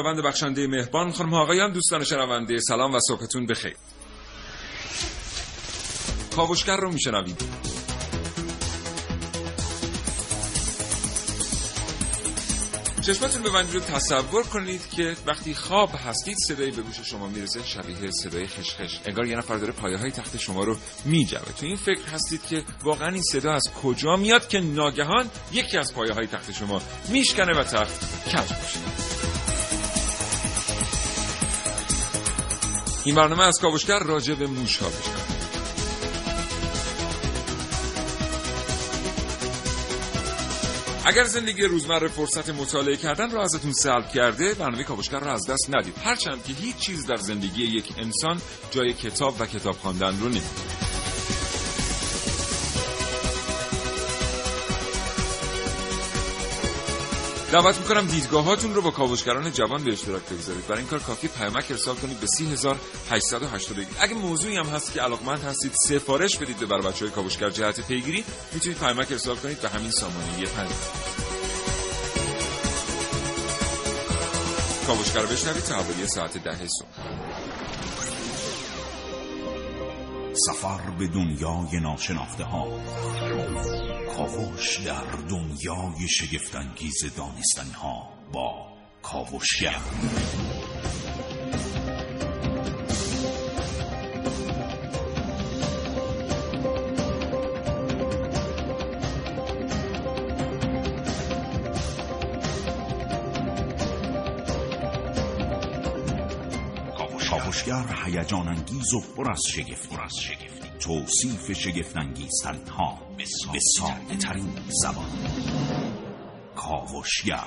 خداوند بخشنده مهربان. خانم آقایان دوستان شنونده سلام و صبحتون بخیر. کاوشگر رو میشنوید چشمتون ببندید و تصور کنید که وقتی خواب هستید صدایی به گوش شما می‌رسه شبیه صدای خشخش. انگار یه نفر داره پایه های تخت شما رو میجوه. تو این فکر هستید که واقعا این صدا از کجا میاد که ناگهان یکی از پایه های تخت شما میشکنه و تخت کج میشه؟ این برنامه از کاوشگر راجع به موش ها اگر زندگی روزمره فرصت مطالعه کردن را ازتون سلب کرده برنامه کاوشگر را از دست ندید. هرچند که هیچ چیز در زندگی یک انسان جای کتاب و کتاب خواندن رو نمی‌گیره دعوت می‌کنم دیدگاهاتون رو با کاوشگران جوان به اشتراک بگذارید. برای این کار کافی پیامک ارسال کنید به 30881 اگه موضوعی هم هست که علاقمند هستید سفارش بدید به بر بچهای کاوشگر جهت پیگیری. می‌تونید پیامک ارسال کنید به همین سامانه پنج. کاوشگر بشنوید تا حوالی ساعت ده صبح. سفر به دنیای ناشناخته ها کاوش در دنیای شگفتانگیز دانستنی ها با کاوشگر کاوشگر هیجان انگیز و پر از شگفتی توصیف شگفتانگیزترین ها به ساده ترین زبان. کاوشگر.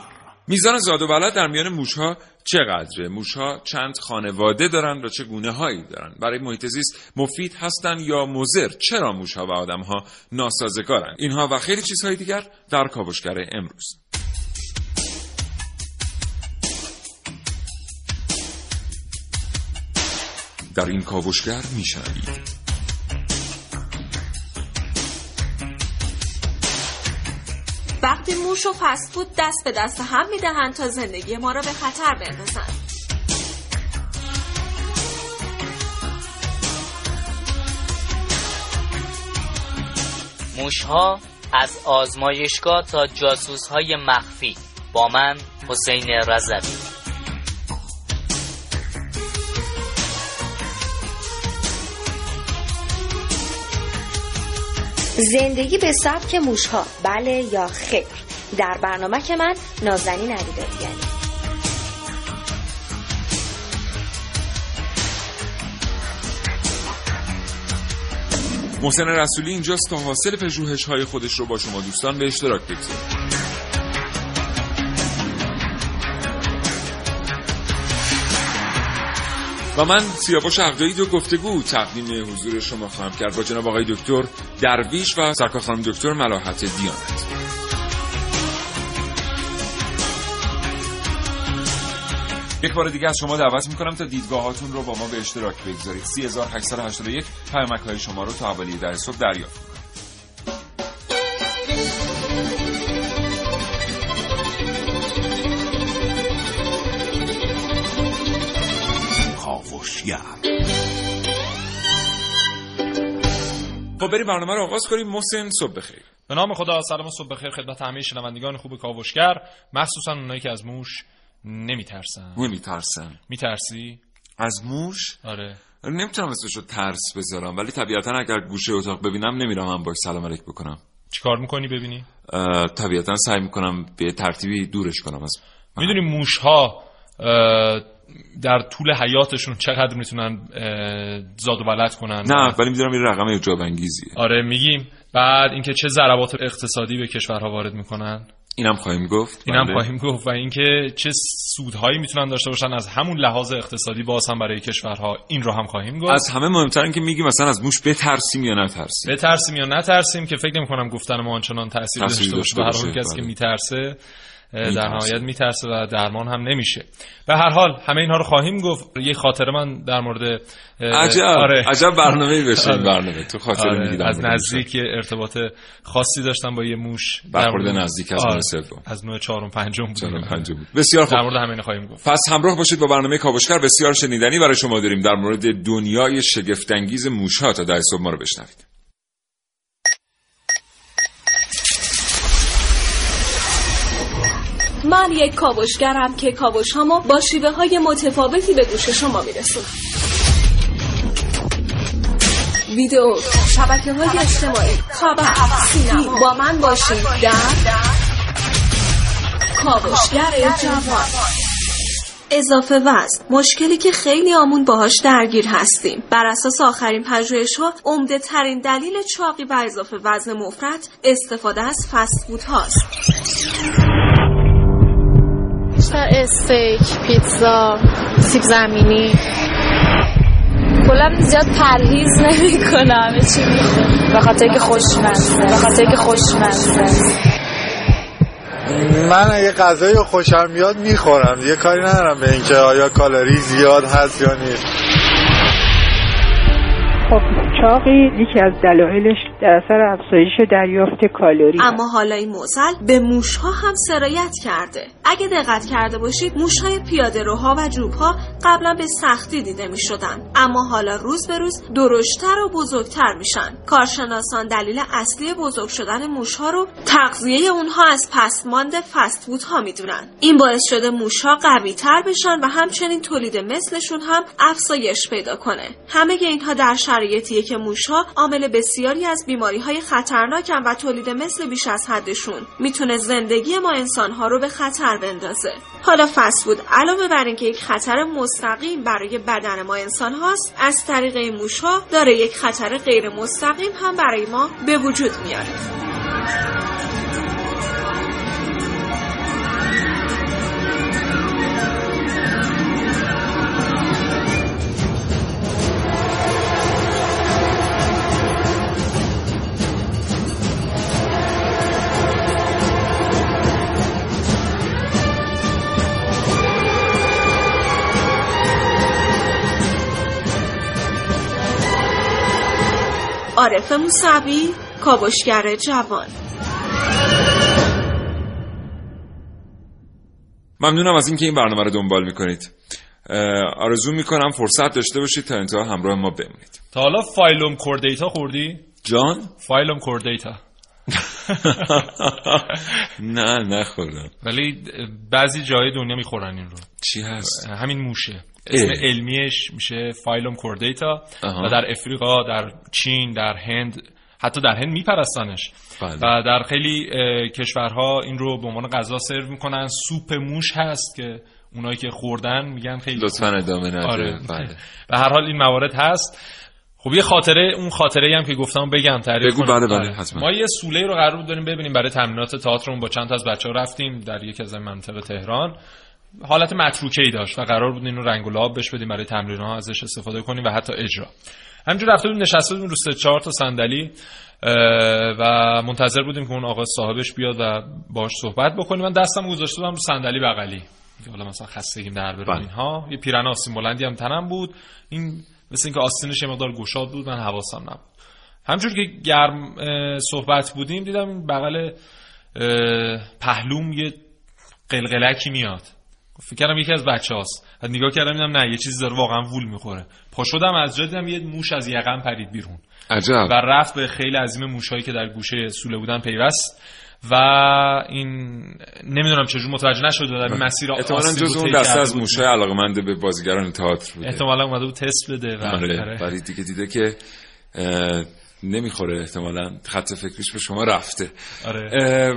میزان زاد و ولد در میان موشها چقدره؟ موشها چند خانواده دارند و چه گونه هایی دارند برای محیط زیست مفید هستند یا مضر؟ چرا موشها و آدمها ناسازگارند اینها و خیلی چیزهای دیگر در کاوشگر امروز. در این کاوشگر میشنوید. وقتی موش و فسفود دست به دست هم می‌دهند تا زندگی ما را به خطر بندازند. موشها از آزمایشگاه تا جاسوس های مخفی با من حسین رضوی. زندگی به سبک موشها بله یا خیر. در برنامه که من نازنین علیدادیانی محسن رسولی اینجاست تا حاصل پژوهش های خودش رو با شما دوستان به اشتراک بگذاره و من سیاوش عقدایی دو گفتگو تقدیم حضور شما خواهم کرد با جناب آقای دکتر درویش و سرکار خانم دکتر ملاحت دیانت یک بار دیگه از شما دعوت می‌کنم تا دیدگاهاتون رو با ما به اشتراک بگذارید. 3881 پیامک های شما رو تا اولی در صبح دریافت. کاوشگر خب بریم برنامه رو آغاز کنیم. محسن صبح بخیر. به نام خدا سلام و صبح بخیر خدمت همه شنوندگان خوب کاوشگر. مخصوصا اونایی که از موش نمیترسن. نمیترسن. میترسی؟ از موش؟ آره. نمی‌تونم اسمشو ترس بذارم ولی طبیعتا اگر گوشه اتاق ببینم نمیرم هم باش. سلام علیک بکنم. چیکار می‌کنی؟ ببینی. طبیعتا سعی می‌کنم به ترتیبی دورش کنم. از می‌دونی موش ها در طول حیاتشون چقدر می‌تونن زاد و ولد کنن؟ نه ولی می‌دونم این رقم اعجاب انگیزیه آره میگیم. بعد اینکه چه ضربات اقتصادی به کشورها وارد می‌کنن؟ اینم خواهیم گفت. اینم بله. خواهیم گفت. و اینکه چه سودهایی می‌تونن داشته باشن از همون لحاظ اقتصادی باز هم برای کشورها این رو هم خواهیم گفت. از همه مهمتر که میگیم مثلا از موش بترسیم یا نترسیم؟ بترسیم یا نترسیم که فکر نمی کنم گفتن ما آنچنان تاثیر داشته باشه. هر کسی که بله. میترسه. در. نهایت میترسه و درمان هم نمیشه. به هر حال همه اینها رو خواهیم گفت. یه خاطره من در مورد عجب. آره. عجب برنامه‌ای بشه این آره. برنامه. تو خاطر آره، میگیدم از نزدیک ارتباط خاصی داشتم با یه موش. در برخورد مورد- نزدیک از آره، سوم. از نوع چهارم پنجم بود. چهارم پنجم بود. بسیار خوب. در مورد همین خواهیم گفت. پس همراه باشید با برنامه کاوشگر. بسیار شنیدنی برای شما داریم. در مورد دنیای شگفتانگیز موشها تا ده صبح ما رو بشنوید. من یک کاوشگرم که کاوش هامو با شیوه های متفاوتی به گوش شما میرسونم. ویدیو شبکه های اجتماعی خبر سینما با من باشید در کاوشگر جوان. اضافه وزن. مشکلی که خیلی آمون باهاش درگیر هستیم. بر اساس آخرین پژوهش‌ها عمده ترین دلیل چاقی و اضافه وزن مفرط استفاده از فست فود هاست. بیشتر استیک پیتزا سیب زمینی. کلا زیاد پرهیز نمی کنم چی به خاطر که خوشمزه. به خاطر که خوشمزه. من اگه غذای خوشم میاد می‌خورم. دیگه کاری ندارم به اینکه آیا کالری زیاد هست یا نیست. خب. چاقی یکی از دلایلش در اثر افزایش دریافت کالری. اما حالا این موزل به موشها هم سرایت کرده اگه دقت کرده باشید موشهای پیاده روها و جوبها قبلا به سختی دیده می شدن. اما حالا روز به روز درشتر و بزرگتر میشن کارشناسان دلیل اصلی بزرگ شدن موشها رو تغذیه اونها از پسماند فست فودها می‌دونن این باعث شده موشها قوی تر بشن و همچنین تولید مثلشون هم افزایش پیدا کنه همه اینها در شرایطیه که موشها عامل بسیاری از بیماری های خطرناکن و تولید مثل بیش از حدشون. می‌تونه زندگی ما انسانها رو به خطر بندازه. حالا فسفود علاوه بر اینکه یک خطر مستقیم برای بدن ما انسان هاست از طریق موشها داره یک خطر غیر مستقیم هم برای ما به وجود میاره. عارف موسوی کاوشگر جوان. ممنونم از اینکه این برنامه رو دنبال می‌کنید. آرزو می‌کنم فرصت داشته باشید تا انتها همراه ما بمونید. تا حالا phylum Chordata خوردی؟ جان؟ phylum Chordata نه نخوردم. ولی بعضی جای دنیا می‌خورن این رو. چی هست؟ همین موشه. اسم اه. علمیش میشه phylum Chordata. و در افریقا در چین در هند حتی در هند میپرستنش بله. و در خیلی کشورها این رو به عنوان غذا سرو می‌کنن سوپ موش هست که اونایی که خوردن میگن خیلی لطفا ادامه نده آره. بله. به هر حال این موارد هست خب یه خاطره اون خاطره هم که گفتم بگم تعریف بگو،. بله، بله، آره. حتما. ما یه سوله رو قرار بود داریم ببینیم برای تمرینات تئاترمون با چند تا از بچه‌ها رفتیم در یکی از مناطق تهران حالت متروکه ای داشت و قرار بود اینو رنگ و لعاب بش بدیم برای تمرین ها ازش استفاده کنیم و حتی اجرا. همینجور رفته بودیم نشسته بودیم رو سه چهار تا صندلی و منتظر بودیم که اون آقا صاحبش بیاد و باش صحبت بکنیم. من دستم گذاشته بودم رو صندلی بغلی. حالا مثلا خستگیم در بره بله. اینها. یه پیرن آستین بلندی هم تنم بود. این مثل اینکه آستینش یه مقدار گشاد بود من حواسم نبود. همجور که گرم صحبت بودیم دیدم این بغل پهلوم یه قلقلکی میاد. فکر کردم یکی از بچه هاست نگاه کردم دیدم نه یه چیزی داره واقعا وول می‌خوره. پا شدم از جا دیدم یه موش از یقم پرید بیرون. عجب. و رفت به خیلی عظیم موشهایی که در گوشه سوله بودن پیوست. و این نمی‌دونم چجور متوجه نشد در این مسیر احتمالاً جز اون دسته از بود. موشهای علاقمند به بازیگران تئاتر بوده. احتمالا اومده بود تست بده و آره آره. دیگه دیده که نمی‌خوره احتمالا خط فکریش به شما رفته آره. اه،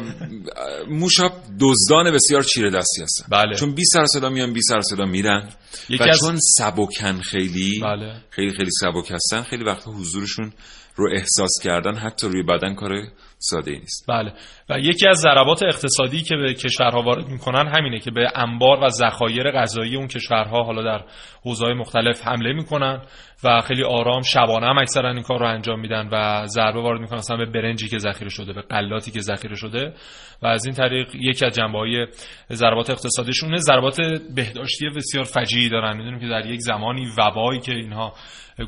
موشا دزدان بسیار چیره دستی هستن بله. چون بی سر صدا میان بی سر صدا میرن یکی و از- چون سبکن خیلی بله. خیلی خیلی سبک هستن خیلی وقت حضورشون رو احساس کردن حتی روی بدن کار ساده ای نیست بله و یکی از ضربات اقتصادی که به کشورها وارد می‌کنن همینه که به انبار و ذخایر غذایی اون کشورها حالا در حوزه‌های مختلف حمله می‌کنن و خیلی آرام شبانه هم اکثرا این کار رو انجام میدن و ضربه وارد می‌کنن مثلا به برنجی که ذخیره شده به غلاتی که ذخیره شده و از این طریق یکی از جنبه‌های ضربات اقتصادیشونه. ضربات بهداشتی بسیار فجیعی دارن. می‌دونیم که در یک زمانی وبایی که اینها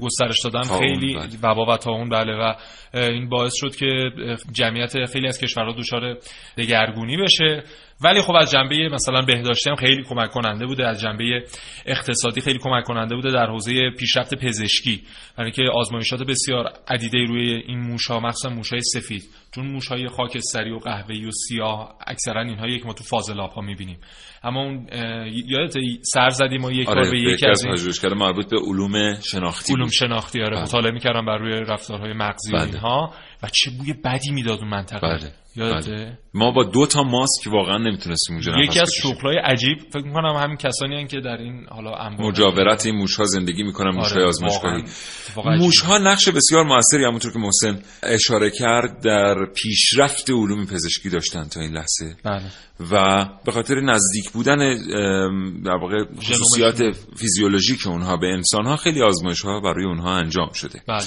گسترش دادن خیلی وبا و تاون بله و این باعث شد که جمعیت خیلی از کشورها دچار دگرگونی بشه ولی خب از جنبه مثلا بهداشتی هم خیلی کمک کننده بوده از جنبه اقتصادی خیلی کمک کننده بوده در حوزه پیشرفت پزشکی یعنی که آزمایشات بسیار عدیده روی این موشها مخصوصا موشهای سفید چون موشهای خاکستری و قهوه‌ای و سیاه اکثرا اینها یک ما تو فاضلاب ها می‌بینیم اما اون یادت سر زدیم و یک آره بار به یکی از این مربوط به علوم شناختی علوم بود. شناختی آره بله. مطالعه می‌کردم بر روی رفتارهای مغزی بله. اینها و چه بوی بدی می‌داد اون منطقه بله. بله. ما با دو تا ماسک واقعا نمی‌تونستیم اونجا نفس یکی از. شغلای عجیب فکر می‌کنم همین کسانی هن که در این حالا مجاورت این موشها زندگی می‌کنن موشهای آره، آزمایشگاهی. موشها نقش بسیار موثری همونطور که محسن اشاره کرد در پیشرفت علوم پزشکی داشتن تا این لحظه. بله. و به خاطر نزدیک بودن در واقع خصوصیات فیزیولوژیک اونها به انسان ها خیلی آزمایش ها برای اونها انجام شده. بله.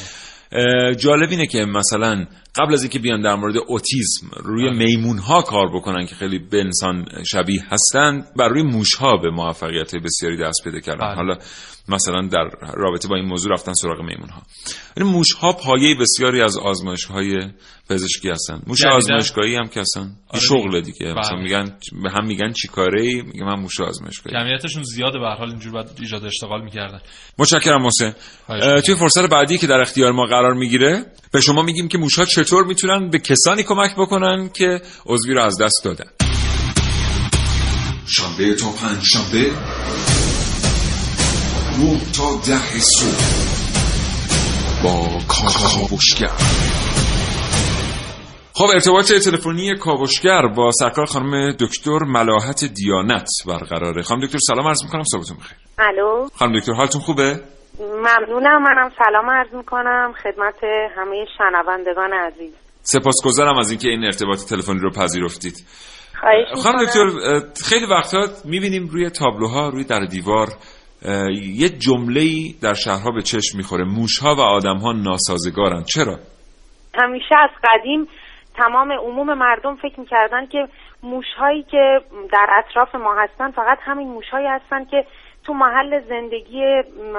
جالب اینه که مثلا قبل از اینکه بیان در مورد اوتیسم روی میمون ها کار بکنن که خیلی به انسان شبیه هستند بر روی موش ها به موفقیت بسیاری دست پیدا کردن بله. حالا مثلا در رابطه با این موضوع رفتن سراغ میمون ها این موش ها پایه بسیاری از آزمایش های پزشکی هستن. موش آزمایشگاهی هم که هستن. آره شغل دیگه. بله. مثلا میگن به هم میگن چیکاره ای؟ میگه من موش آزمایشگاهی. جمعیتشون زیاده به هر حال اینجور باید ایجاد اشتغال می‌کردن. متشکرم محسن. توی فرصت بعدی که در اختیار ما قرار می‌گیره به شما میگیم که موشها چطور می‌تونن به کسانی کمک بکنن که عضوی رو از دست دادن. شنبه تا پنج شنبه نه تا ده صبح با کاوشگر. خب ارتباط تلفنی کاوشگر با سرکار خانم دکتر ملاحت دیانت برقراره. خانم دکتر سلام عرض می‌کنم. صبحتون بخیر. الو؟ خانم دکتر حالتون خوبه؟ ممنونم. منم سلام عرض می‌کنم. خدمت همه شنوندگان عزیز. سپاسگزارم از اینکه این ارتباط تلفنی رو پذیرفتید. خواهش خانم. دکتر خیلی وقتا می‌بینیم روی تابلوها روی در دیوار یه جمله در شهرها به چشم می‌خوره. موشها و آدمها ناسازگارن. چرا؟ همیشه از قدیم تمام عموم مردم فکر می‌کردن که موشهایی که در اطراف ما هستن فقط همین موشهایی هستن که تو محل زندگی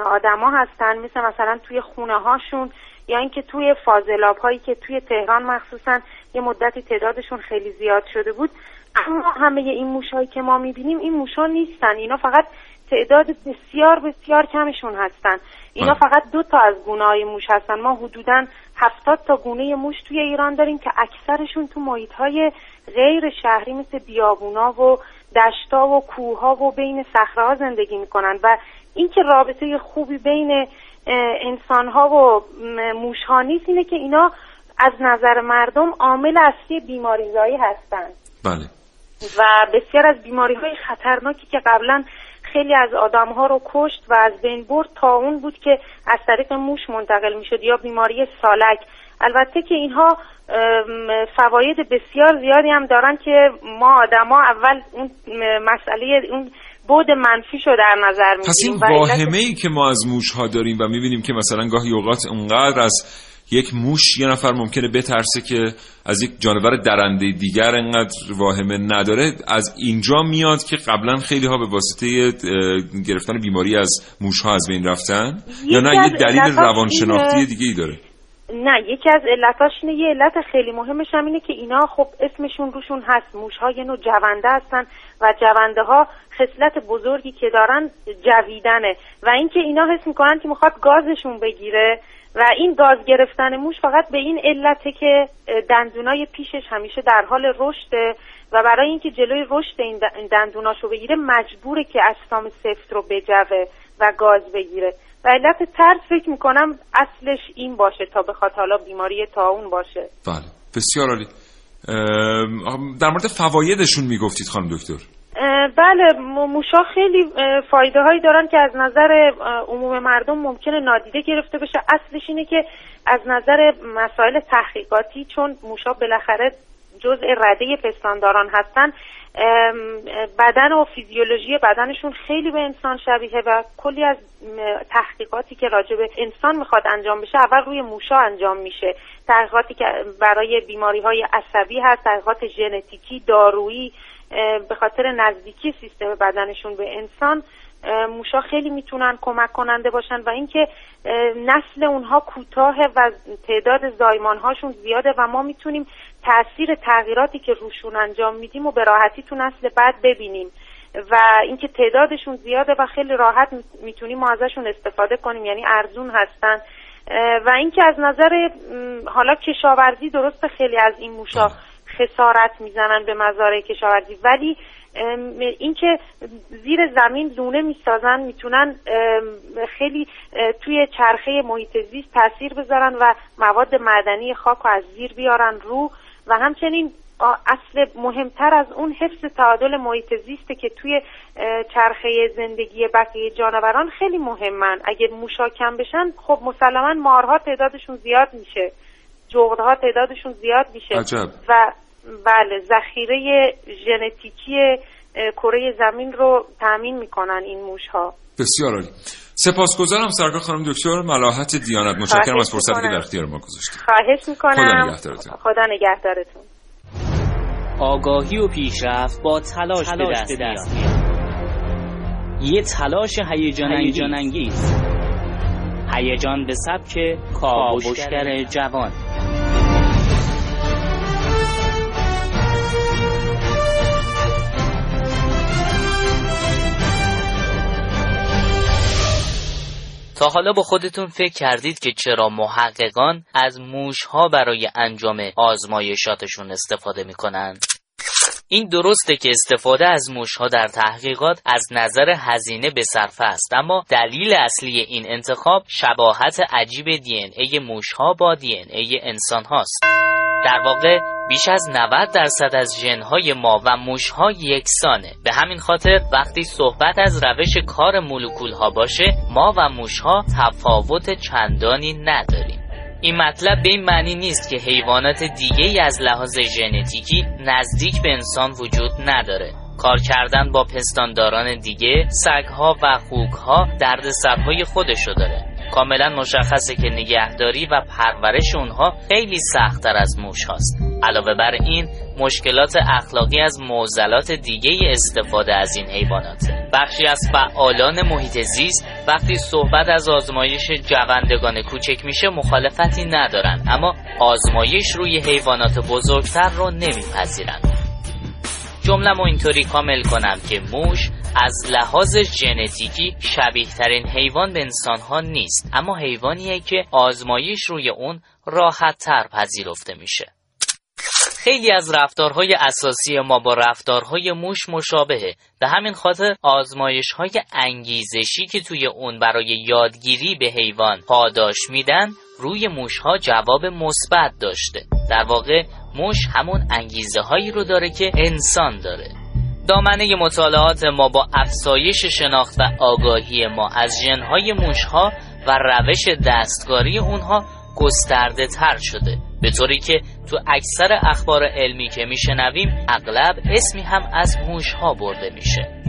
آدما هستن مثل مثلا توی خونه هاشون یا اینکه توی فاضلاب هایی که توی تهران مخصوصا یه مدتی تعدادشون خیلی زیاد شده بود. اما همه این موشهایی که ما می‌بینیم این موشها نیستن. اینا فقط تعداد بسیار بسیار کمشون هستن. اینا. فقط دو تا از گونه های موش هستن. ما حدودا هفتاد تا گونه موش توی ایران داریم که اکثرشون تو محیط های غیر شهری مثل بیابونا و دشتا و کوها و بین صخره زندگی می‌کنن و اینکه رابطه خوبی بین انسان ها و موش ها نیست اینه که اینا از نظر مردم عامل اصلی بیماریزایی هستن. بله. و بسیار از بیماری های خطرناکی که قبلا خیلی از آدم ها رو کشت و از بین برد تا اون بود که از طریق موش منتقل می شد یا بیماری سالک. البته که اینها فواید بسیار زیادی هم دارن که ما آدما اول اون مسئله اون بود منفی شو در نظر پس این واهمه ای که ما از موش ها داریم و می‌بینیم که مثلا گاهی اوقات اونقدر از یک موش یه نفر ممکنه بترسه که از یک جانور درنده دیگر انقدر واهمه نداره. از اینجا میاد که قبلا خیلی ها به واسطه گرفتن بیماری از موش ها از بین رفتن. یا نه یه دلیل روانشناختی دیگه ای داره. نه یکی از علتاش اینه یه علت خیلی مهمش هم اینه که اینا خب اسمشون روشون هست. موش ها یه نوع جونده هستن و جونده ها خصلت بزرگی که دارن جویدنه. و اینکه اینا حس می‌کنن که می‌خواد گازشون بگیره. و این گاز گرفتن موش فقط به این علته که دندونای پیشش همیشه در حال رشده و برای اینکه جلوی رشد این دندوناشو بگیره مجبوره که اجسام سفت رو بجوه و گاز بگیره. و علت ترس فکر می‌کنم اصلش این باشه تا بخواد حالا بیماری تاون باشه. بله بسیار عالی. در مورد فوایدشون می‌گفتید خانم دکتر. بله موشا خیلی فایده هایی دارن که از نظر عموم مردم ممکنه نادیده گرفته بشه. اصلش اینه که از نظر مسائل تحقیقاتی چون موشا بالاخره جزء رده پستانداران هستن بدن و فیزیولوژی بدنشون خیلی به انسان شبیه و کلی از تحقیقاتی که راجع به انسان می‌خواد انجام بشه اول روی موشا انجام میشه. تحقیقاتی که برای بیماری های عصبی هست تحقیقات ژنتیکی دارویی به خاطر نزدیکی سیستم بدنشون به انسان موشا خیلی می‌تونن کمک کننده باشن و اینکه نسل اونها کوتاه و تعداد زایمان هاشون زیاده و ما می‌تونیم تاثیر تغییراتی که روشون انجام میدیم و به راحتی تو نسل بعد ببینیم. و اینکه تعدادشون زیاده و خیلی راحت می‌تونیم ما ازشون استفاده کنیم یعنی ارزون هستن. و اینکه از نظر حالا کشاورزی درست خیلی از این موشا خسارت می‌زنن به مزارع کشاورزی. ولی اینکه زیر زمین لونه می‌سازن می‌تونن خیلی توی چرخه محیط زیست تاثیر بذارن و مواد معدنی خاک رو از زیر بیارن رو. و همچنین اصل مهمتر از اون حفظ تعادل محیط زیسته که توی چرخه زندگی بقیه جانوران خیلی مهمن. اگه موشا کم بشن خب مسلما مارها تعدادشون زیاد میشه. جغدها تعدادشون زیاد میشه. عجب. و بله ذخیره ژنتیکی کره زمین رو تامین می‌کنن این موش ها بسیار عالی. سپاسگزارم سرکار خانم دکتر ملاحت دیانت. متشکرم از فرصتی که در اختیار ما گذاشتید. خواهش می‌کنم. خدا نگهدارتون. خدا نگهدارتون. آگاهی و پیشرفت با تلاش, به دست, میاد. یه تلاش هیجان انگیز هیجان به سبک کاوشگر جوان تا حالا با خودتون فکر کردید که چرا محققان از موشها برای انجام آزمایشاتشون استفاده می‌کنن؟ این درسته که استفاده از موشها در تحقیقات از نظر هزینه به صرفه است اما دلیل اصلی این انتخاب شباهت عجیب دی ان ای موشها با دی ان ای انسان هاست در واقع بیش از 90 درصد از ژنهای ما و موشها یکسانه. به همین خاطر وقتی صحبت از روش کار مولکول ها باشه ما و موشها تفاوت چندانی نداریم. این مطلب به این معنی نیست که حیوانات دیگه ای از لحاظ ژنتیکی نزدیک به انسان وجود نداره. کار کردن با پستانداران دیگه سگها و خوکها درد سرهای خودشو داره. کاملا مشخصه که نگهداری و پرورش اونها خیلی سختتر از موش هاست. علاوه بر این مشکلات اخلاقی از معضلات دیگه استفاده از این حیوانات. بخشی از فعالان محیط زیست وقتی صحبت از آزمایش جوندگان کوچک میشه مخالفتی ندارن. اما آزمایش روی حیوانات بزرگتر رو نمیپذیرن. جمله اینطوری کامل کنم که موش از لحاظ ژنتیکی شبیه ترین حیوان به انسان ها نیست. اما حیوانیه که آزمایش روی اون راحت تر پذیرفته میشه. خیلی از رفتارهای اساسی ما با رفتارهای موش مشابهه. به همین خاطر آزمایش های انگیزشی که توی اون برای یادگیری به حیوان پاداش میدن روی موش ها جواب مثبت داشته. در واقع موش همون انگیزه هایی رو داره که انسان داره. دامنه مطالعات ما با افزایش شناخت و آگاهی ما از ژنهای موشها و روش دستکاری اونها گسترده تر شده. به طوری که تو اکثر اخبار علمی که میشنویم اغلب اسمی هم از موشها برده میشه.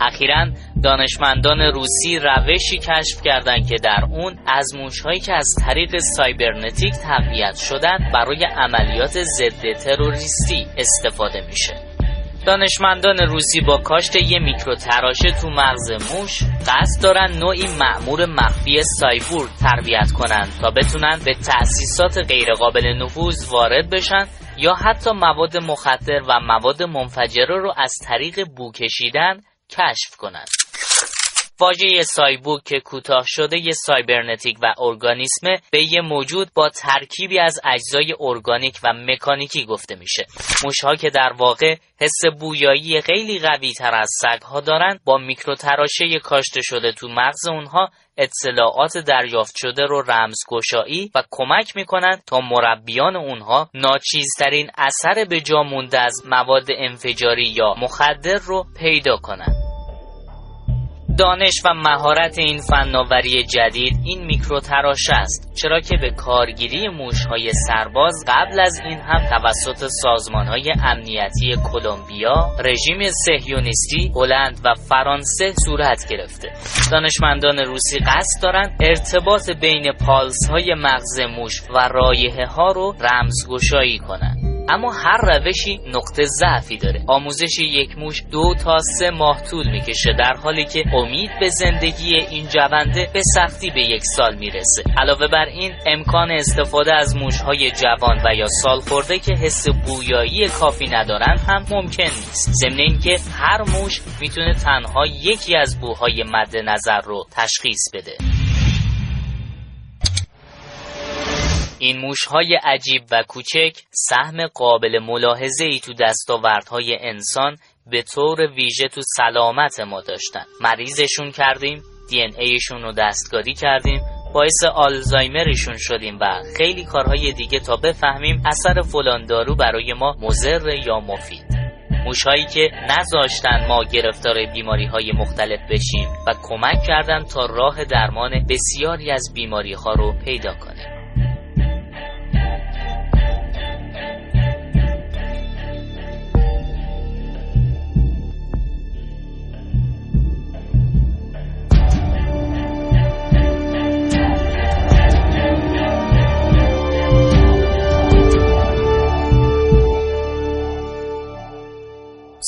اخیرا دانشمندان روسی روشی کشف کردند که در اون از موشهایی که از طریق سایبرنتیک تقویت شدن برای عملیات ضد تروریستی استفاده میشه. دانشمندان روسی با کاشت یه میکرو تراشه تو مغز موش قصد دارن نوعی مأمور مخفی سایبورگ تربیت کنند تا بتونن به تأسیسات غیرقابل نفوذ وارد بشن یا حتی مواد مخدر و مواد منفجره رو از طریق بو کشیدن کشف کنند واژه سایبورگ که کوتاه شده ی سایبرنتیک و ارگانیسمه به یه موجود با ترکیبی از اجزای ارگانیک و مکانیکی گفته میشه موشها که در واقع حس بویایی خیلی قوی تر از سگها دارن با میکروتراشه کاشته شده تو مغز اونها اطلاعات دریافت شده رو رمزگشایی و کمک می‌کنن تا مربیان اونها ناچیزترین اثر به جا مونده از مواد انفجاری یا مخدر رو پیدا کنند. دانش و مهارت این فناوری جدید این میکروتراش است چرا که به کارگیری موشهای سرباز قبل از این هم توسط سازمانهای امنیتی کلمبیا رژیم سهیونیستی هلند و فرانسه صورت گرفته. دانشمندان روسی قصد دارند ارتباط بین پالس های مغز موش و رایه ها رو رمزگشایی کنند. اما هر روشی نقطه ضعفی داره. آموزش یک موش دو تا سه ماه طول می‌کشه در حالی که امید به زندگی این جونده به سختی به یک سال می‌رسه. علاوه بر این امکان استفاده از موشهای جوان و یا سال خورده که حس بویایی کافی ندارن هم ممکن نیست. ضمن اینکه هر موش می‌تونه تنها یکی از بوهای مد نظر رو تشخیص بده. این موشهای عجیب و کوچک سهم قابل ملاحظه ای تو دستاوردهای انسان به طور ویژه تو سلامت ما داشتن. مریضشون کردیم دی این ایشون رو دستکاری کردیم باعث آلزایمرشون شدیم و خیلی کارهای دیگه تا بفهمیم اثر فلان دارو برای ما مضر یا مفید. موشهایی که نذاشتن ما گرفتار بیماری های مختلف بشیم و کمک کردن تا راه درمان بسیاری از بیماری ها رو پیدا کنیم.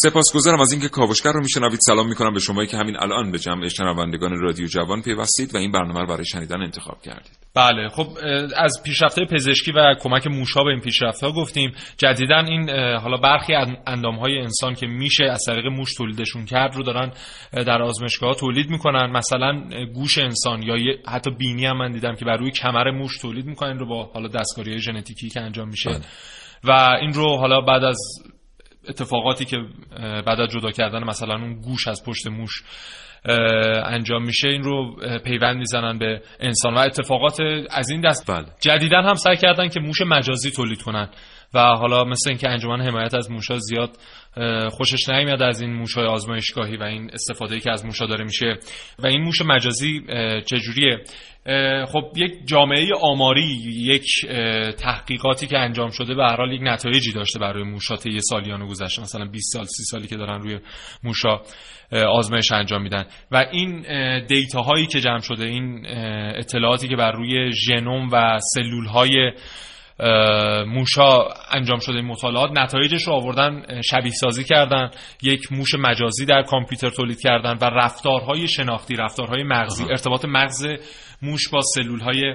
سپاسگزارم از اینکه کاوشگر رو میشنوید. سلام می‌کنم به شمایی که همین الان به جمع شنوندگان رادیو جوان پیوستید و این برنامه رو برای شنیدن انتخاب کردید. بله خب از پیشرفته پزشکی و کمک موشها به این پیشرفتها گفتیم. جدیدا این حالا برخی اندام های انسان که میشه از طریق موش تولیدشون کرد رو دارن در آزمایشگاه تولید می‌کنن. مثلا گوش انسان یا حتی بینی هم من دیدم که بر روی کمر موش تولید می‌کنن رو با حالا دستکاری ژنتیکی که انجام میشه. بله. و این رو حالا بعد از اتفاقاتی که بعد از جدا کردن مثلا اون گوش از پشت موش انجام میشه این رو پیوند می‌زنن به انسان و اتفاقات از این دست بله. جدیدا هم سعی کردن که موش مجازی تولید کنن و حالا مثل اینکه انجمن حمایت از موشا زیاد خوشش نمیاد از این موشای آزمایشگاهی و این استفاده که از موشا داره میشه. و این موش مجازی چجوریه؟ خب یک جامعه آماری یک تحقیقاتی که انجام شده به هر حال یک نتایجی داشته برای موشات یه سالیان گذشته. مثلا 20 سال 30 سالی که دارن روی موشا آزمایش انجام میدن. و این دیتا هایی که جمع شده این اطلاعاتی که بر روی ژنوم و سلول های موشا انجام شده مطالعات. نتایجش رو آوردن شبیه سازی کردن یک موش مجازی در کامپیوتر تولید کردن و رفتارهای شناختی رفتارهای مغزی ارتباط مغز موش با سلول های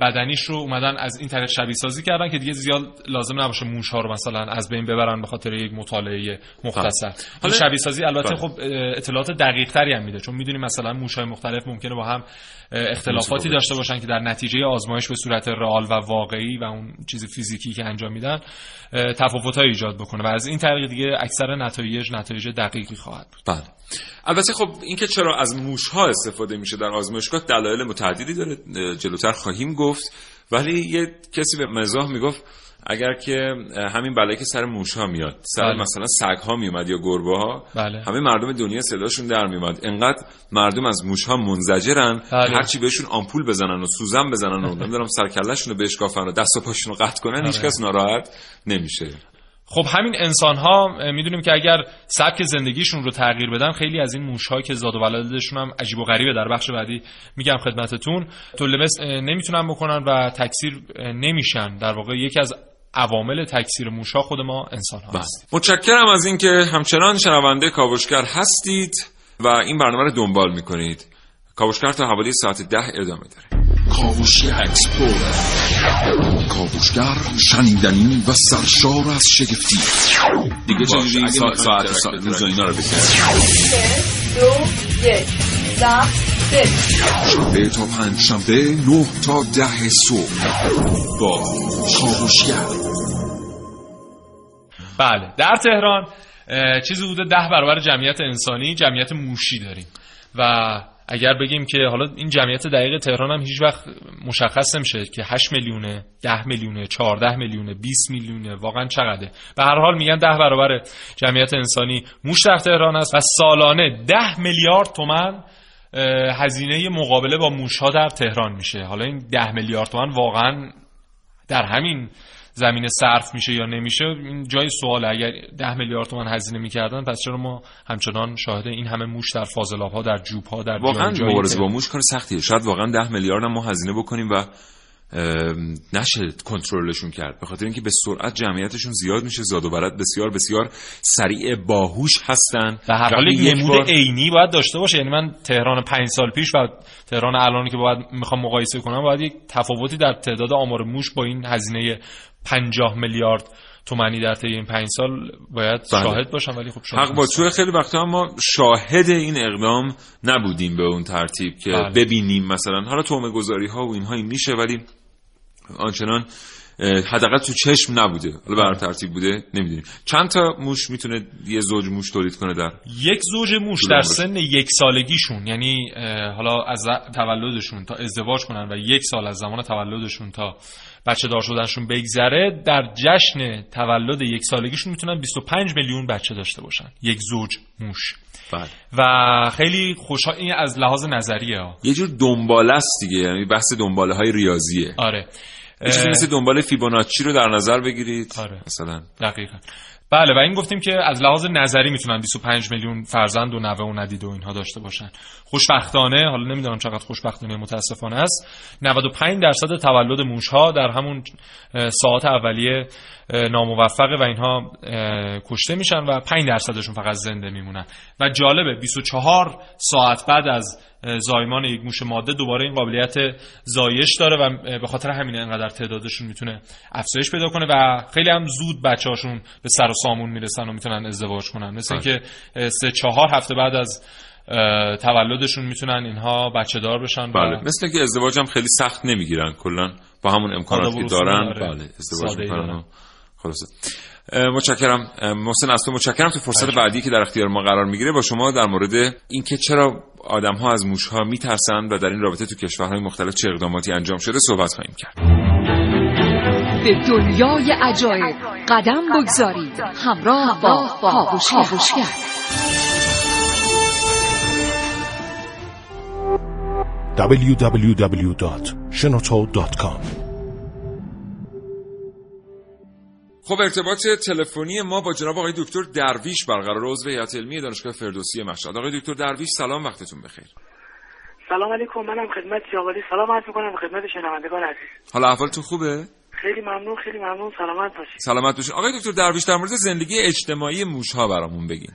بدنیش رو اومدن از این طریق شبیه سازی کردن که دیگه زیاد لازم نباشه موش ها رو مثلا از بین ببرن به خاطر یک مطالعه مختصر. خب. حالا شبیه سازی البته بله. خب اطلاعات دقیق تری هم میده چون می‌دونیم مثلا موش های مختلف ممکنه با هم اختلافاتی داشته باشن که در نتیجه آزمایش به صورت رئال و واقعی و اون چیز فیزیکی که انجام میدن تفاوت‌های ایجاد بکنه. و از این طریق دیگه اکثر نتایج نتایج دقیقی خواهد بود. بله. البته خب اینکه چرا از موش ها استفاده میشه در آزمایشگاه دلایل متعددی داره جلوتر خواهیم گفت ولی یه کسی به مزاح می‌گفت اگر که همین بلایی که سر موش ها میاد سر بله. مثلا سگ ها میومد یا گربه ها بله. همه مردم دنیا صداشون در میومد انقدر مردم از موش ها منزجرن بله. هرچی بهشون آمپول بزنن و سوزن بزنن و نمی‌دونم سرکلهشون رو بشکافن و دست و پاشون رو قطع کنن بله. هیچ کس ناراحت نمیشه خب همین انسان ها می‌دونیم که اگر سبک زندگیشون رو تغییر بدن خیلی از این موش که زاد و ولدشون هم عجیب و غریبه. در بخش بعدی میگم خدمتتون. تولید نمی‌تونن بکنن و تکثیر نمیشن. در واقع یکی از عوامل تکثیر موشا خود ما انسان ها بله. متشکرم از اینکه همچنان شنونده کاوشگر هستید و این برنامه رو دنبال می‌کنید. کاوشگر تا حوالی ساعت ده ادامه داره. کاوشگر explorer کاوشگر شنیدنی و سرشار از شگفتی. دیگه چه ساعت, ساعت, ساعت روز اینا رو بکنید دو یک شنبه تا پنج شنبه نه تا ده صبح. با کاوشگر. بله در تهران چیزی حدود ده برابر جمعیت انسانی جمعیت موشی داریم. و اگر بگیم که حالا این جمعیت دقیق تهران هم هیچ وقت مشخص نمیشه که 8 میلیونه 10 میلیونه 14 میلیونه 20 میلیونه واقعا چقدره. به هر حال میگن 10 برابر جمعیت انسانی موش در تهران است و سالانه 10 میلیارد تومن هزینه مقابله با موش ها در تهران میشه. حالا این 10 میلیارد تومن واقعا در همین زمینه صرف میشه یا نمیشه این جای سوال اگر ده میلیارد تومان هزینه می‌کردن پس چرا ما همچنان شاهد این همه موش در فاضلاب ها در جوب ها در واقعا مبارزه با موش کار سختیه. شاید واقعا ده میلیارد ما هزینه بکنیم و نشه کنترلشون کرد. به خاطر اینکه به سرعت جمعیتشون زیاد میشه زاد و برد بسیار بسیار سریع باهوش هستن. به هر حال یه نمود عینی باید داشته باشه. یعنی من تهران پنج سال پیش و تهران الان که باید می‌خوام مقایسه کنم باید یک تفاوتی در تعداد آمار موش با این هزینه 50 میلیارد تومنی در طی این پنج سال باید بله. شاهد باشم ولی خب حق با تو خیلی وقتا ما شاهد این اقدام نبودیم به اون ترتیب که بله. ببینیم مثلا حالا تومه گذاری ها و اینها این میشه ولی آنچنان حداقل تو چشم نبوده. حالا بر ترتیب بوده نمی‌دونیم. چند تا موش می‌تونه یه زوج موش تولید کنه در یک زوج موش در سن یک سالگیشون یعنی حالا از تولدشون تا ازدواج کنن و یک سال از زمان تولدشون تا بچه دار شدنشون بگذره در جشن تولد یک سالگیشون می‌تونن 25 میلیون بچه داشته باشن. یک زوج موش. بله. و خیلی خوشحال این از لحاظ نظریه ها. یه جور دنباله است دیگه یعنی بحث دنباله های ریاضیه. آره. چیزی مثل دنبال فیبوناچی رو در نظر بگیرید. آره. مثلا. دقیقا. بله و این گفتیم که از لحاظ نظری می‌تونن 25 میلیون فرزند و نوه و ندید و اینها داشته باشن. خوشبختانه حالا نمی‌دونم چقدر خوشبختانه متاسفانه است 95 درصد تولد موش ها در همون ساعت اولیه ناموفقه و اینها کشته میشن و 5 درصدشون فقط زنده میمونن. و جالبه 24 ساعت بعد از زایمان یک موش ماده دوباره این قابلیت زایش داره و به خاطر همین انقدر تعدادشون می‌تونه افزایش پیدا کنه و خیلی هم زود بچه هاشون به سر و سامون می‌رسن و می‌تونن ازدواج کنن. مثل اینکه سه چهار هفته بعد از تولدشون می‌تونن اینها بچه دار بشن بله. مثل که ازدواج هم خیلی سخت نمی‌گیرن کلا. با همون امکاناتی که دارن. بله ازدواج می‌کنن خلاصه. متشکرم. محسن از تو متشکرم. تو فرصت بعدی که در اختیار ما قرار می‌گیره با شما در مورد اینکه چرا آدم ها از موش ها میترسند و در این رابطه تو کشورهای مختلف چه اقداماتی انجام شده صحبت خواهیم کرد. به دنیای عجایب قدم بگذارید. همراه با کاوشگر www.shenoto.com خب ارتباط تلفنی ما با جناب آقای دکتر درویش برقرار عضو هیئت علمی دانشگاه فردوسی مشهد. آقای دکتر درویش سلام وقتتون بخیر. سلام علیکم. منم خدمت جوادی سلام عرض می‌کنم. خدمت شنوندگان عزیز. حالا احوالتون خوبه؟ خیلی ممنون خیلی ممنون. سلامت باشید. سلامت باشید آقای دکتر درویش در مورد زندگی اجتماعی موش‌ها برامون بگین.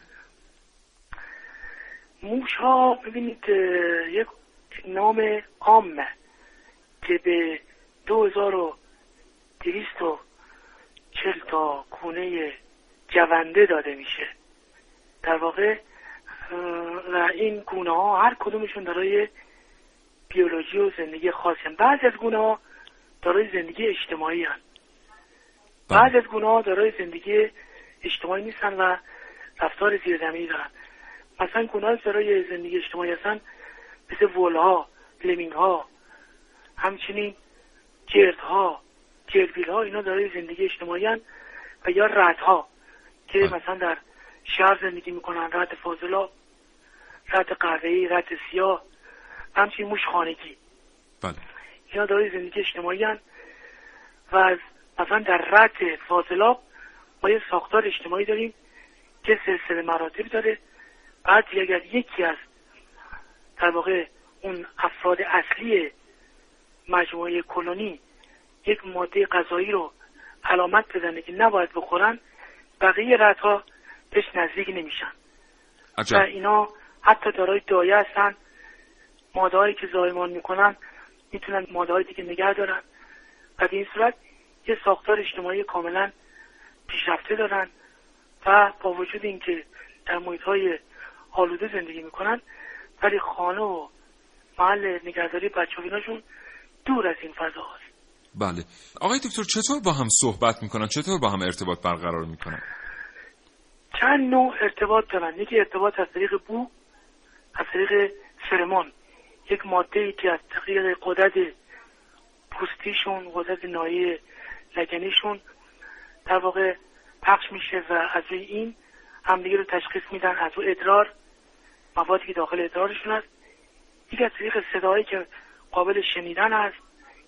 موش‌ها ببینید یک نام عامه که به 2200 چل تا کونه جونده داده میشه در واقع و این گونه ها هر کدومشون دارای بیولوژی و زندگی خاصی بعضی از گونه ها دارای زندگی اجتماعی هن. بله. بعضی از گونه ها دارای زندگی اجتماعی نیستن و رفتار زیرزمینی دارن مثلا گونه ها دارای زندگی اجتماعی هستن مثل ولها لمینگ ها همچنین ها جربیل ها اینا دارای زندگی اجتماعی هن و یا رد ها که مثلا در شهر زندگی می‌کنن رد فاضلا رد قهوه‌ای رد سیاه همچنین موش خانگی. بله. اینا دارای زندگی اجتماعی هن و از مثلا در رد فاضلاب ما یه ساختار اجتماعی داریم که سلسله مراتب داره. بعد اگر یکی از در واقع اون افراد اصلی مجموعه کلونی یک ماده غذایی رو علامت بزنه که نباید بخورن بقیه ردها بهش نزدیک نمیشن. عجب. و اینا حتی دارای دایه هستن ماده هایی که زایمان می‌کنن می‌تونن ماده های دیگه نگه دارن. و به این صورت یه ساختار اجتماعی کاملا پیشرفته دارن و با وجود اینکه در محیط های آلوده زندگی می‌کنن ولی خانه و محل نگهداری بچه دور از این فضا هست. بله. آقای دکتر چطور با هم صحبت می‌کنن؟ چطور با هم ارتباط برقرار می‌کنن؟ چند نوع ارتباط دارن. یکی ارتباط از طریق بو از طریق فرمان. یک ماده ای که از طریق قدرت پوستیشون قدرت نایه لگنیشون در واقع پخش میشه و از روی این همدیگه رو تشخیص میدن. از روی ادرار موادی که داخل ادرارشون هست. یک از طریق صدایی که قابل شنیدن هست.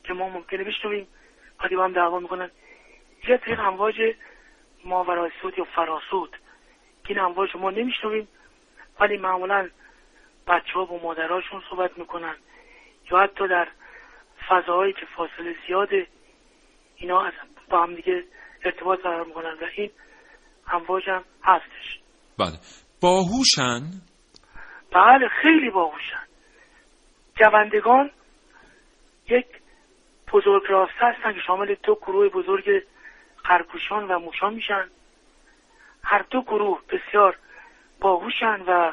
که ما ممکنه بشنویم. وقتی با هم دعوا می‌کنن. یک از طریق امواج ماورای صوت یا فراسود. که این امواج ما نمیشنویم ولی معمولا بچه ها با مادرهاشون صحبت می‌کنن. یا حتی در فضاهایی که فاصله زیاده اینا از با هم دیگه ارتباط برقرار می‌کنن و این امواج هم هستش. بله. باهوشن؟ بله خیلی باهوشن. جوندگان یک بزرگ راسته هستن که شامل دو گروه بزرگ خرگوشان و موشان میشن. هر دو گروه بسیار باهوشن و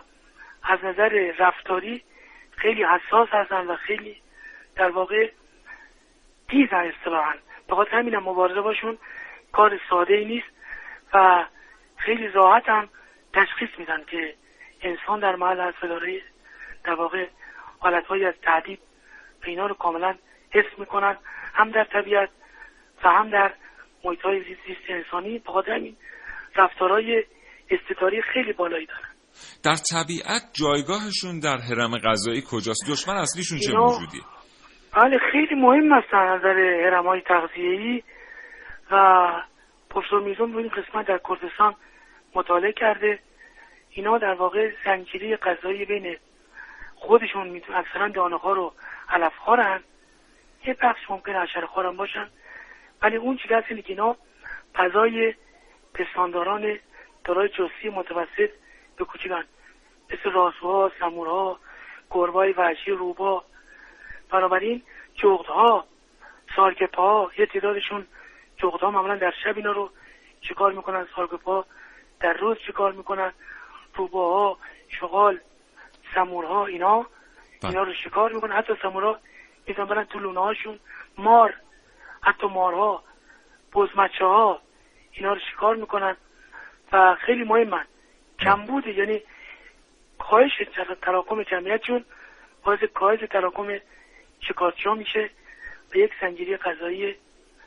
از نظر رفتاری خیلی حساس هستن و خیلی در واقع تیزن اصطلاحا. به خاطر همینم مبارزه باشون کار ساده ای نیست و خیلی راحت هم تشخیص میدن که انسان در محل هست و داره در واقع حالتهایی از تعدید اینا رو کاملا حس می‌کنن هم در طبیعت و هم در محیط های زیست انسانی همین رفتارهای استتاری خیلی بالایی دارن. در طبیعت جایگاهشون در حرم غذایی کجاست؟ دشمن اصلیشون چه موجودیه بله خیلی مهم هستن از نظر حرم های تغذیه‌ای و پروفسور میزون این قسمت در کردستان مطالعه کرده. اینا در واقع زنجیره غذایی بین خودشون می‌تونن اکثرا دانه ها رو علف خورن یه بخش ممکن حشره خورن باشن ولی اون چیز هست اینه که اینا غذای پستانداران دارای جسی متوسط به کوچیکن. مثل راسوها، سمورها، گربای وحشی روبا. بنابراین جغدها سارگپا یه تعدادشون جغدها معمولا در شب اینا رو شکار می‌کنن؟ سارگپا در روز شکار می‌کنن؟ روباها شغال سمورها اینا اینا رو شکار می‌کنن. حتی سمورها می‌تونن برن تو لونه هاشون مار حتی مارها بزمچه ها اینا رو شکار می‌کنن و خیلی مهمن کمبود یعنی کاهش تراکم جمعیتشون باعث کاهش تراکم شکارچی میشه به یک زنجیره غذایی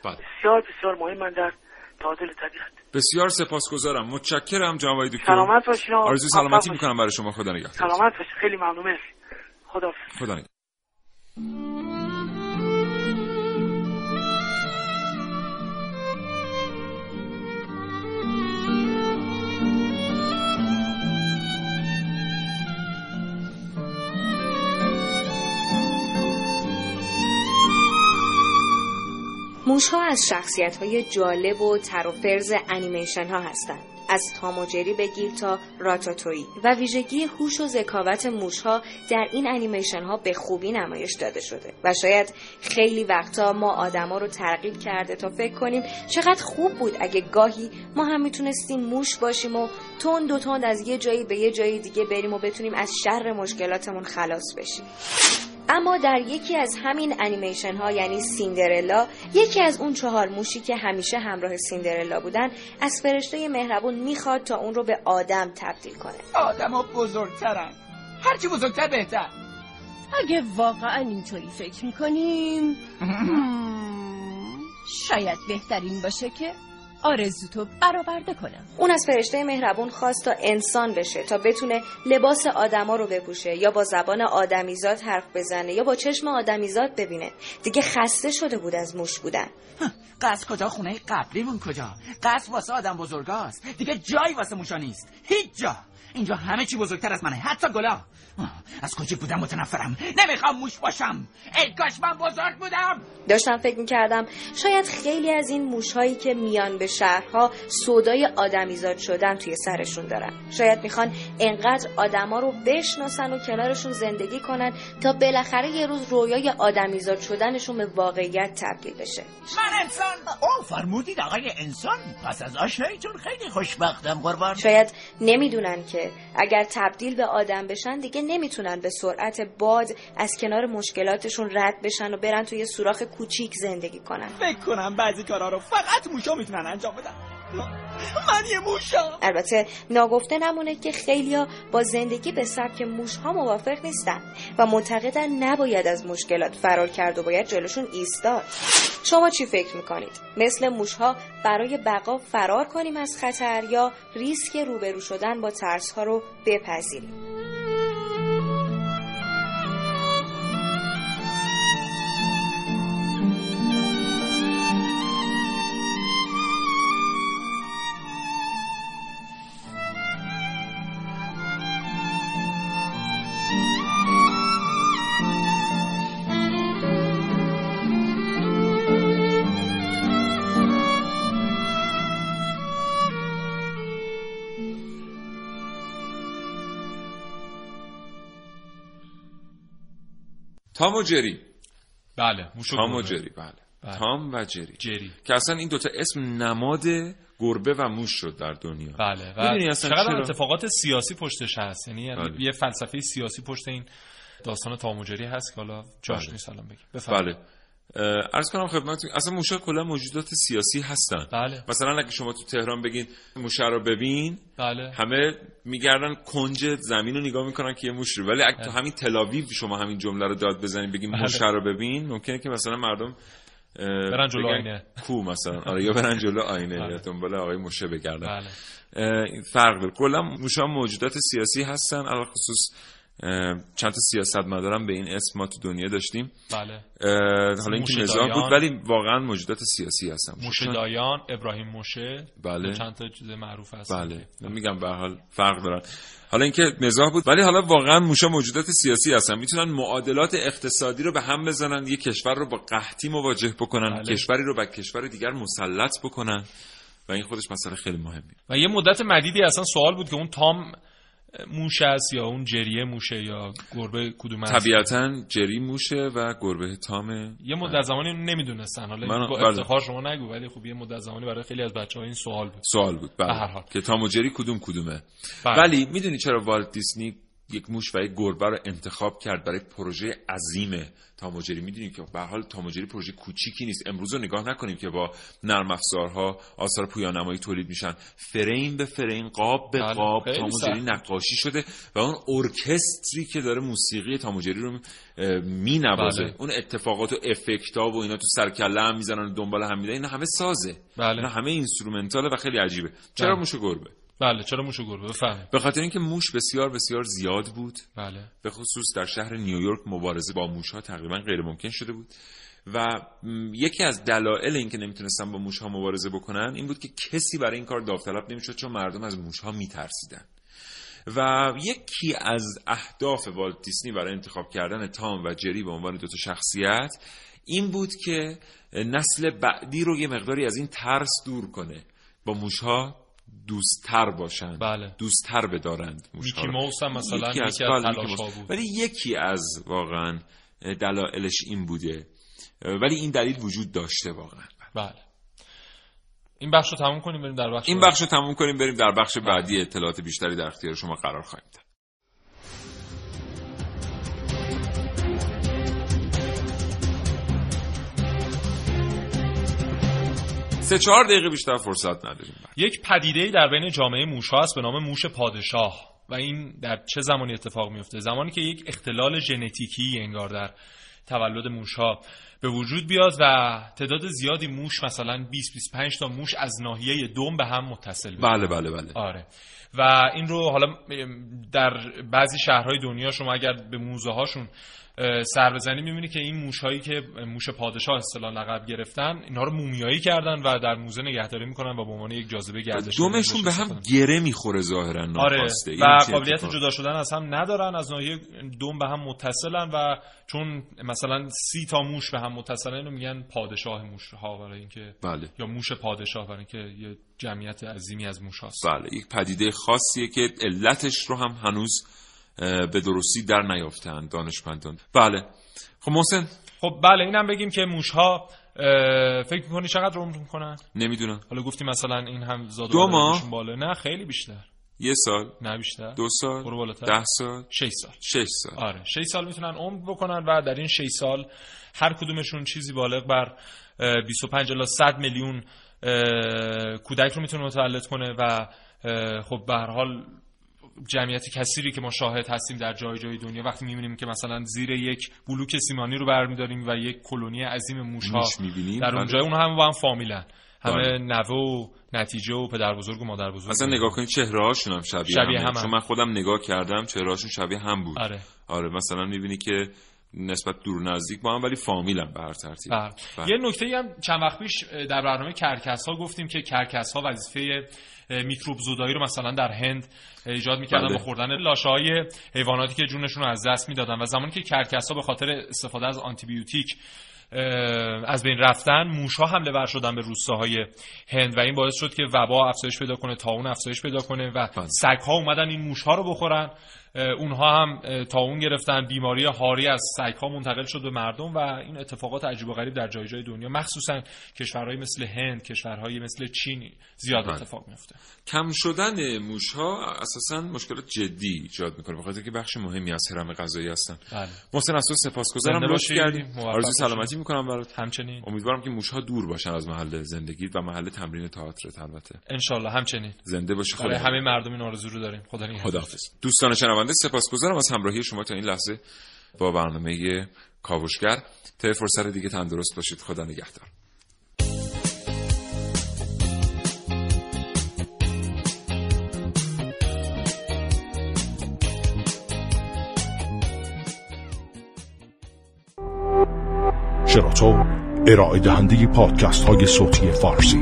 بله. بسیار بسیار مهم در تعادل طبیعت. بسیار سپاسگزارم. متشکرم جناب دکتر. سلامت باشین موفق سلامتی باشین. می‌کنم برای شما. خدا نگهدار. سلامت باشید خیلی ممنون. مرسی. خدا خدا نگهدار. موش ها از شخصیت های جالب و تر و فرز انیمیشن ها هستند. از تام و جری بگیر تا راتاتوی و ویژگی هوش و ذکاوت موش ها در این انیمیشن ها به خوبی نمایش داده شده. و شاید خیلی وقتا ما آدما رو ترغیب کرده تا فکر کنیم چقدر خوب بود اگه گاهی ما هم می‌تونستیم موش باشیم و تند و تند از یه جایی به یه جای دیگه بریم و بتونیم از شر مشکلاتمون خلاص بشیم. اما در یکی از همین انیمیشن ها یعنی سیندرلا یکی از اون چهار موشی که همیشه همراه سیندرلا بودن از فرشته مهربون می‌خواد تا اون رو به آدم تبدیل کنه. آدما بزرگترن. هرچی بزرگتر بهتر. اگه واقعا اینطوری فکر می‌کنیم شاید بهترین باشه که آرزوتو برآورده کنم. اون از فرشته مهربون خواست تا انسان بشه تا بتونه لباس آدما رو بپوشه یا با زبان آدمیزاد حرف بزنه یا با چشم آدمیزاد ببینه. دیگه خسته شده بود از موش بودن. قصد کجا خونه قبلیمون کجا؟ قصد واسه آدم بزرگاست. دیگه جایی واسه موشا نیست. هیچ جا. اینجا همه چی بزرگتر از منه. حتی گلا از کجا بودم متنفرم؟ نمی‌خوام موش باشم. ای کاش من بزرگ بودم. داشتم فکر می‌کردم شاید خیلی از این موشهایی که میان به شهرها سودای آدمیزاد شدن توی سرشون دارن. شاید می‌خوان انقدر آدما رو بشناسن و کنارشون زندگی کنن تا بالاخره یه روز رویای آدمیزاد شدنشون به واقعیت تبدیل بشه. من انسان. او فرمودید آقای انسان پس از آشناییتون خیلی خوشبختم قربان. شاید نمی‌دونن که که اگر تبدیل به آدم بشن دیگه نمی‌تونن به سرعت باد از کنار مشکلاتشون رد بشن و برن توی سوراخ کوچیک زندگی کنن. فکر کنم بعضی کارا رو فقط موشا می‌تونن انجام بدن. من یه موشا البته ناگفته نمونه که خیلیا با زندگی به سبک موشها موافق نیستن و معتقدن نباید از مشکلات فرار کرد و باید جلوشون ایستاد. شما چی فکر می‌کنید؟ مثل موشها برای بقا فرار کنیم از خطر یا ریسک روبرو شدن با ترس ها رو بپذیریم؟ تام و جری بله تام و. جری بله. بله. تام و جری جری که اصلا این دوتا اسم نماد گربه و موش شد در دنیا بله و چقدر؟ اتفاقات سیاسی پشتش هست یعنی, بله. یه فلسفه سیاسی پشت این داستان تاموجری هست که حالا جاش بله. نیست الان بگیم. بله عرض کنم خدمتتون اصلا موشا کلا موجودات سیاسی هستن. بله. مثلا اگه شما تو تهران بگین موشه رو ببین بله. همه میگردن کنج زمین رو نگاه می‌کنن که یه موش رو. ولی اگه تو همین تل‌آویو شما همین جمله رو داد بزنین بگین بله. موشه رو ببین ممکنه که مثلا مردم برن جلو آینه. کو مثلا. آره یا برن جلو آینه بله. یا دنبال آقای موشه بگردن. بله. فرق داره. کلا موشا موجودات سیاسی هستن علاوه خصوص چند تا سیاستمدارم به این اسم ما تو دنیا داشتیم. بله. حالا اینکه نظام. بود ولی واقعا موجودات سیاسی هستن. موشه دایان ابراهیم موشه. بله. چند تا چیز معروف هست بله. میگم به حال فرق دارن. حالا اینکه مزاح بود ولی حالا واقعا موشا موجودات سیاسی هستن. می‌تونن معادلات اقتصادی رو به هم بزنن یه کشور رو با قحطی مواجه بکنن بله. کشوری رو با کشور دیگر مسلط بکنن. و این خودش مسئله خیلی مهمی و یه مدت مدیدی اصلا سوال بود که اون تام موش است یا اون جریه موشه یا گربه کدوم است طبیعتا جری موشه و گربه تامه یه مدت زمانی نمی‌دونستن حالا من- با بله. افتخار شما نگو ولی خب یه مدت زمانی برای خیلی از بچه ها این سوال بود سوال بود هر بله حال. که تام و جری کدوم کدومه بله. ولی می‌دونی چرا والت دیسنی یک موش و یک گربه رو انتخاب کرد برای پروژه عظیم تام و جری می‌دونیم که به حال تام و جری پروژه کوچیکی نیست امروز رو نگاه نکنیم که با نرم افزارها آثار پویانمایی تولید میشن فریم به فریم قاب به بله، قاب خیلی تام و جری سخت. نقاشی شده و اون ارکستری که داره موسیقی تام و جری رو مینوازه بله. اون اتفاقات و افکتا و اینا تو سرکله هم می‌زنن و دنبال هم میدن اینا همه سازه بله. اینا همه اینسترومنتاله و خیلی عجیبه چرا بله. موش گربه بله چرا موش و گربه؟ بفهمید به خاطر اینکه موش بسیار بسیار زیاد بود. بله. به خصوص در شهر نیویورک مبارزه با موش ها تقریبا غیر ممکن شده بود. و یکی از دلایل اینکه نمی‌تونستن با موش ها مبارزه بکنن این بود که کسی برای این کار داوطلب نمی‌شد چون مردم از موش ها میترسیدن. و یکی از اهداف والت دیسنی برای انتخاب کردن تام و جری به عنوان دو تا شخصیت این بود که نسل بعدی رو یه مقداری از این ترس دور کنه با موشها دوستتر باشن بله. دوستتر بدارند موشها میکی. موس هم مثلا یکی از تلاش‌ها موس. بود. ولی یکی از واقعا دلایلش این بوده ولی این دلیل وجود داشته واقعا بله این بخش رو تموم کنیم بریم در بخش این بخش رو تموم کنیم بریم در بخش بعدی اطلاعات بیشتری در اختیار شما قرار خواهیم داد سه چهار دقیقه بیشتر فرصت نداریم. یک پدیده در بین جامعه موش هست به نام موش پادشاه. و این در چه زمانی اتفاق میفته زمانی که یک اختلال ژنتیکی انگار در تولد موش ها به وجود بیاد و تعداد زیادی موش مثلا 20 25 تا موش از ناحیه دم به هم متصل بشن. بله بله بله. آره. و این رو حالا در بعضی شهرهای دنیا شما اگر به موزه هاشون سر بزنی می‌بینی که این موش هایی که موش پادشاه اصطلاح لقب گرفتن اینها رو مومیایی کردن و در موزه نگهداری می‌کنن و به عنوان یک جاذبه گردشی دومشون به هم گره می‌خوره ظاهرا آره ناخواسته. این و قابلیت؟ جدا شدن از هم ندارن از ناحیه دوم به هم متصلن و چون مثلا سی تا موش به هم متصلن اینو میگن پادشاه موش ها برای اینکه بله. یا موش پادشاه برای اینکه یه جمعیت عظیمی از موش هاست بله یک پدیده خاصیه که علتش رو هم هنوز به درستی در نیافتن دانشمندان. بله. خب محسن. خب بله اینم بگیم که موش ها فکر می‌کنی چقدر عمر می‌کنن؟ نمی‌دونم. حالا گفتی مثلا این هم زاد دو ماه؟ بالا. نه خیلی بیشتر. یه سال. نه بیشتر. دو سال. برو بالاتر. ده سال. 6 سال. 6 سال. آره 6 سال می‌تونن عمر بکنن و در این 6 سال هر کدومشون چیزی بالغ بر اه، 25 الی 100 میلیون کودک رو می‌تونه متولد کنه و خب به هر حال جمعیت کثیری که ما شاهد هستیم در جای جای دنیا وقتی می‌بینیم که مثلا زیر یک بلوک سیمانی رو برمیداریم و یک کلونی عظیم موش ها موش می‌بینیم. در بله. اونجا اونها هم با هم فامیلن همه بله. نوه و نتیجه و پدر بزرگ و مادر بزرگ اصلا نگاه کنید چهره هاشون هم شبیه, شبیه. همن. چون من خودم نگاه کردم چهره هاشون شبیه هم بود آره. آره مثلا می‌بینی که نسبت دور نزدیک با هم ولی فامیلن به هر ترتیب بله. بله. یه نکته هم چند وقت پیش در برنامه کرکس ها گفتیم که کرکس ها وظیفه میکروب زدایی رو مثلا در هند ایجاد می‌کردن بله. با خوردن لاشه های حیواناتی که جونشون رو از دست می‌دادن و زمانی که کرکس ها به خاطر استفاده از آنتیبیوتیک از بین رفتن موش ها حمله ور شدن به روستاهای هند و این باعث شد که وبا افزایش پیدا کنه تاون افزایش پیدا کنه و سگ ها اومدن این موش ها رو بخورن اونها هم تاون گرفتن بیماری هاری از سگ ها منتقل شد به مردم و این اتفاقات عجیب و غریب در جای جای دنیا مخصوصا کشورهای مثل هند کشورهای مثل چین زیاد بله. اتفاق میفته کم شدن موش ها اساسا مشکلات جدی ایجاد می‌کنه بخاطر که بخش مهمی از هرم غذایی هستن. بله. محسن تو سپاسگزارم. لطف. کردیم آرزوی. سلامتی می‌کنم برات. همچنین. امیدوارم که موش ها دور باشن از محل زندگی و محل تمرین تئاترت البته. انشالله همچنین. زنده باشی. خدا همه مردم این آرزو رو داریم. خدا نگهدار. خداحافظ. دوستان شنونده سپاسگزارم از همراهی شما تا این لحظه با برنامه کاوشگر. تا فرصت دیگه تندرست باشید. خدا نگهدار. شراطو ارائه دهنده پادکست های صوتی فارسی.